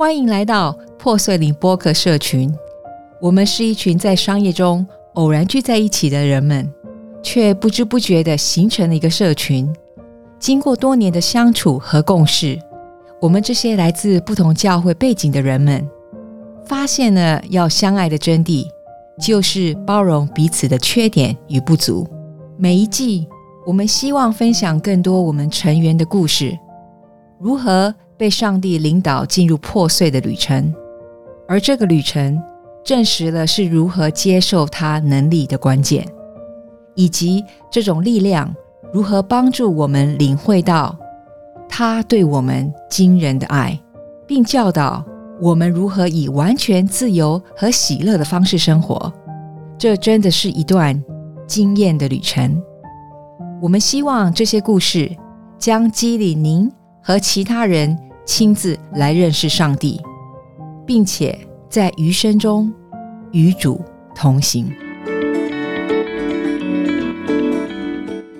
欢迎来到破碎林播客社群。我们是一群在商业中偶然聚在一起的人们，却不知不觉的形成了一个社群。经过多年的相处和共事，我们这些来自不同教会背景的人们，发现了要相爱的真谛，就是包容彼此的缺点与不足。每一季，我们希望分享更多我们成员的故事，如何。被上帝领导进入破碎的旅程，而这个旅程证实了是如何接受他能力的关键，以及这种力量如何帮助我们领会到他对我们惊人的爱，并教导我们如何以完全自由和喜乐的方式生活。这真的是一段惊艳的旅程。我们希望这些故事将激励您和其他人。亲自来认识上帝，并且在余生中与主同行。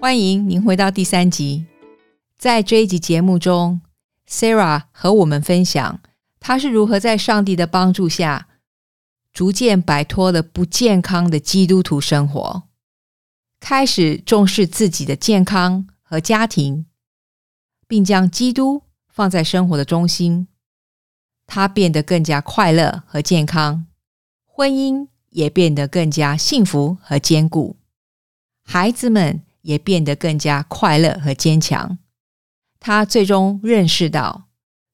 欢迎您回到第三集。在这一集节目中，Sarah 和我们分享她是如何在上帝的帮助下，逐渐摆脱了不健康的基督徒生活，开始重视自己的健康和家庭，并将基督。放在生活的中心，他变得更加快乐和健康，婚姻也变得更加幸福和坚固，孩子们也变得更加快乐和坚强。他最终认识到，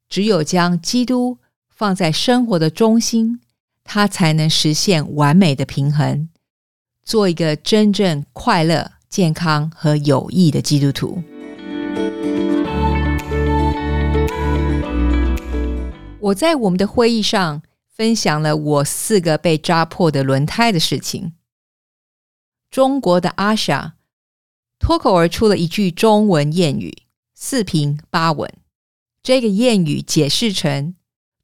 只有将基督放在生活的中心，他才能实现完美的平衡，做一个真正快乐、健康和有益的基督徒。我在我们的会议上分享了我四个被扎破的轮胎的事情。中国的阿霞脱口而出了一句中文谚语，四平八稳。这个谚语解释成：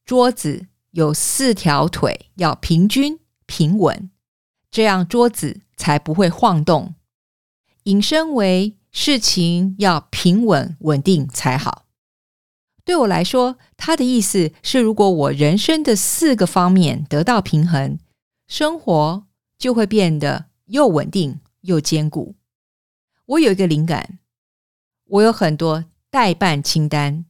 桌子有四条腿，要平均平稳，这样桌子才不会晃动。引申为事情要平稳稳定才好。对我来说，他的意思是，如果我人生的四个方面得到平衡，生活就会变得又稳定又坚固。我有一个灵感，我有很多代办清单。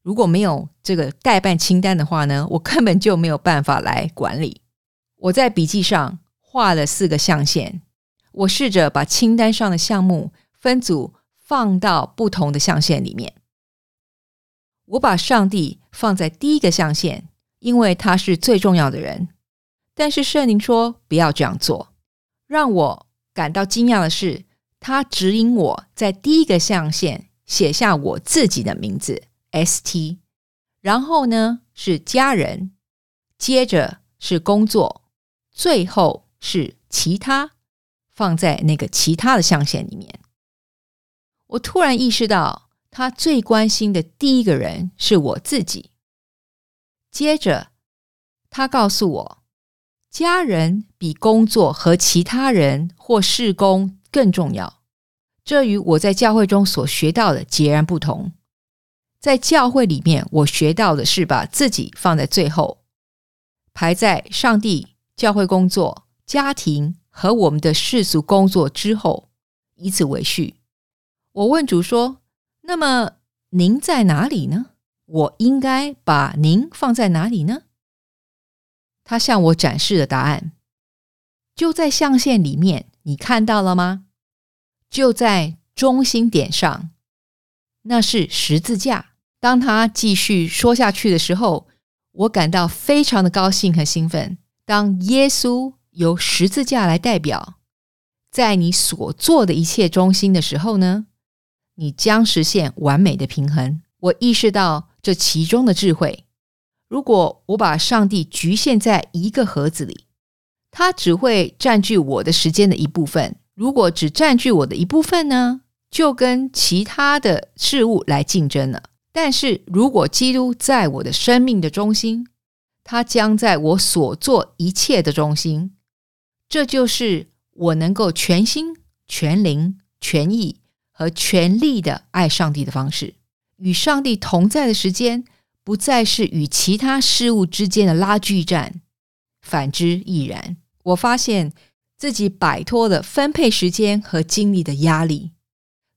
如果没有这个代办清单的话呢，我根本就没有办法来管理。我在笔记上画了四个象限，我试着把清单上的项目分组放到不同的象限里面。我把上帝放在第一个象限，因为他是最重要的人。但是圣灵说不要这样做。让我感到惊讶的是，他指引我在第一个象限写下我自己的名字 “St”，然后呢是家人，接着是工作，最后是其他，放在那个其他的象限里面。我突然意识到。他最关心的第一个人是我自己。接着，他告诉我，家人比工作和其他人或事工更重要。这与我在教会中所学到的截然不同。在教会里面，我学到的是把自己放在最后，排在上帝、教会工作、家庭和我们的世俗工作之后，以此为序。我问主说。那么您在哪里呢？我应该把您放在哪里呢？他向我展示的答案就在象限里面，你看到了吗？就在中心点上，那是十字架。当他继续说下去的时候，我感到非常的高兴和兴奋。当耶稣由十字架来代表，在你所做的一切中心的时候呢？你将实现完美的平衡。我意识到这其中的智慧。如果我把上帝局限在一个盒子里，它只会占据我的时间的一部分。如果只占据我的一部分呢，就跟其他的事物来竞争了。但是如果基督在我的生命的中心，他将在我所做一切的中心。这就是我能够全心全灵全意。和全力的爱上帝的方式，与上帝同在的时间不再是与其他事物之间的拉锯战，反之亦然。我发现自己摆脱了分配时间和精力的压力，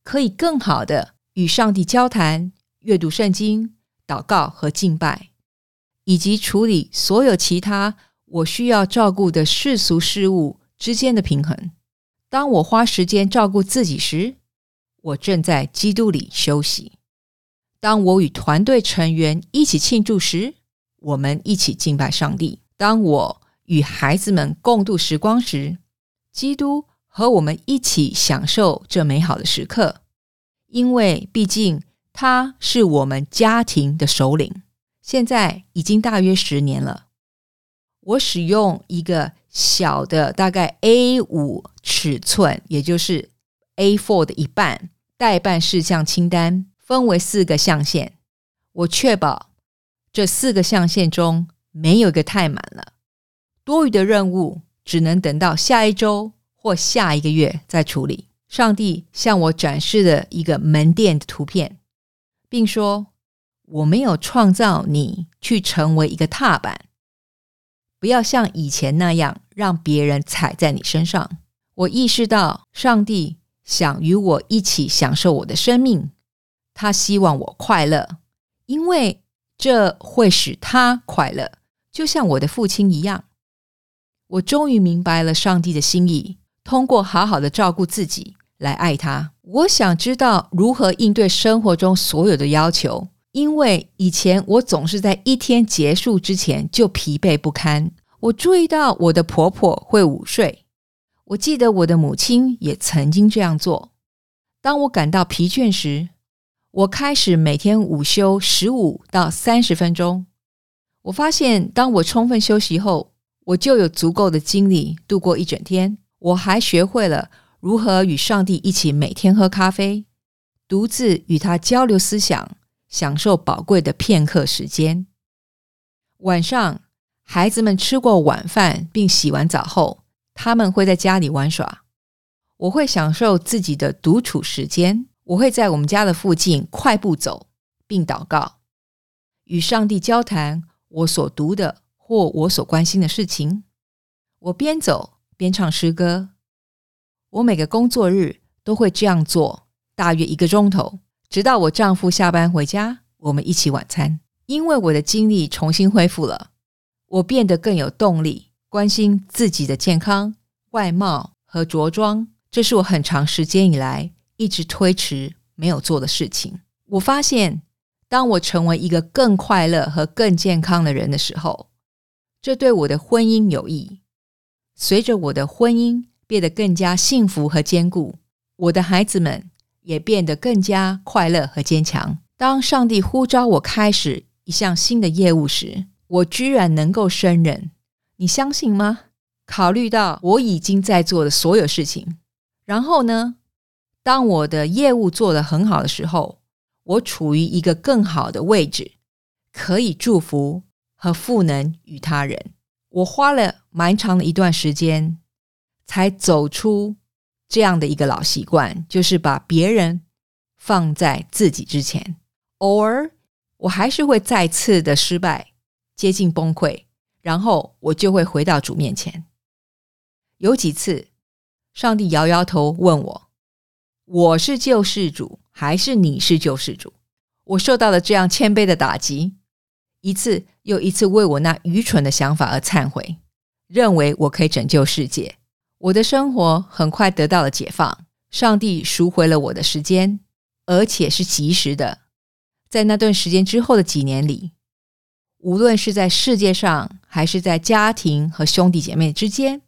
可以更好的与上帝交谈、阅读圣经、祷告和敬拜，以及处理所有其他我需要照顾的世俗事物之间的平衡。当我花时间照顾自己时，我正在基督里休息。当我与团队成员一起庆祝时，我们一起敬拜上帝；当我与孩子们共度时光时，基督和我们一起享受这美好的时刻。因为毕竟他是我们家庭的首领。现在已经大约十年了。我使用一个小的，大概 A 五尺寸，也就是 A four 的一半代办事项清单。分为四个象限，我确保这四个象限中没有一个太满了。多余的任务只能等到下一周或下一个月再处理。上帝向我展示了一个门店的图片，并说：“我没有创造你去成为一个踏板，不要像以前那样让别人踩在你身上。”我意识到，上帝想与我一起享受我的生命。他希望我快乐，因为这会使他快乐，就像我的父亲一样。我终于明白了上帝的心意，通过好好的照顾自己来爱他。我想知道如何应对生活中所有的要求，因为以前我总是在一天结束之前就疲惫不堪。我注意到我的婆婆会午睡，我记得我的母亲也曾经这样做。当我感到疲倦时，我开始每天午休十五到三十分钟。我发现，当我充分休息后，我就有足够的精力度过一整天。我还学会了如何与上帝一起每天喝咖啡，独自与他交流思想，享受宝贵的片刻时间。晚上，孩子们吃过晚饭并洗完澡后，他们会在家里玩耍。我会享受自己的独处时间。我会在我们家的附近快步走，并祷告，与上帝交谈我所读的或我所关心的事情。我边走边唱诗歌。我每个工作日都会这样做，大约一个钟头，直到我丈夫下班回家，我们一起晚餐。因为我的精力重新恢复了，我变得更有动力，关心自己的健康、外貌和着装。这是我很长时间以来。一直推迟没有做的事情。我发现，当我成为一个更快乐和更健康的人的时候，这对我的婚姻有益。随着我的婚姻变得更加幸福和坚固，我的孩子们也变得更加快乐和坚强。当上帝呼召我开始一项新的业务时，我居然能够胜任。你相信吗？考虑到我已经在做的所有事情，然后呢？当我的业务做得很好的时候，我处于一个更好的位置，可以祝福和赋能于他人。我花了蛮长的一段时间，才走出这样的一个老习惯，就是把别人放在自己之前。偶尔，我还是会再次的失败，接近崩溃，然后我就会回到主面前。有几次，上帝摇摇头问我。我是救世主，还是你是救世主？我受到了这样谦卑的打击，一次又一次为我那愚蠢的想法而忏悔，认为我可以拯救世界。我的生活很快得到了解放，上帝赎回了我的时间，而且是及时的。在那段时间之后的几年里，无论是在世界上，还是在家庭和兄弟姐妹之间，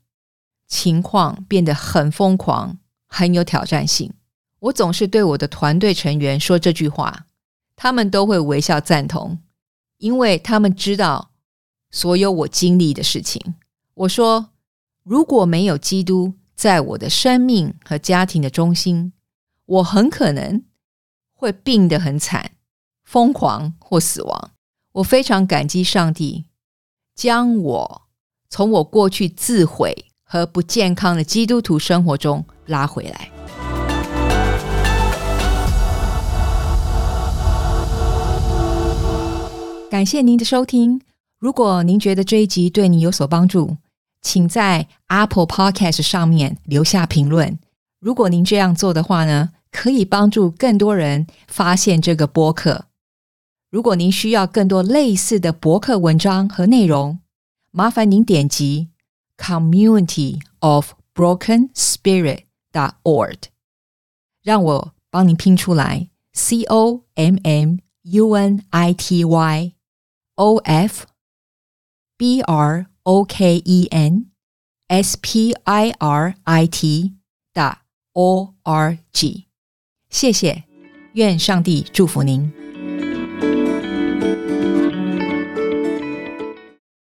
情况变得很疯狂，很有挑战性。我总是对我的团队成员说这句话，他们都会微笑赞同，因为他们知道所有我经历的事情。我说，如果没有基督在我的生命和家庭的中心，我很可能会病得很惨、疯狂或死亡。我非常感激上帝将我从我过去自毁和不健康的基督徒生活中拉回来。感谢您的收听。如果您觉得这一集对你有所帮助，请在 Apple Podcast 上面留下评论。如果您这样做的话呢，可以帮助更多人发现这个播客。如果您需要更多类似的博客文章和内容，麻烦您点击 Community of Broken Spirit dot org，让我帮您拼出来：C O M M U N I T Y O F B R O K E N S P I R I T 的 O R G。谢谢，愿上帝祝福您。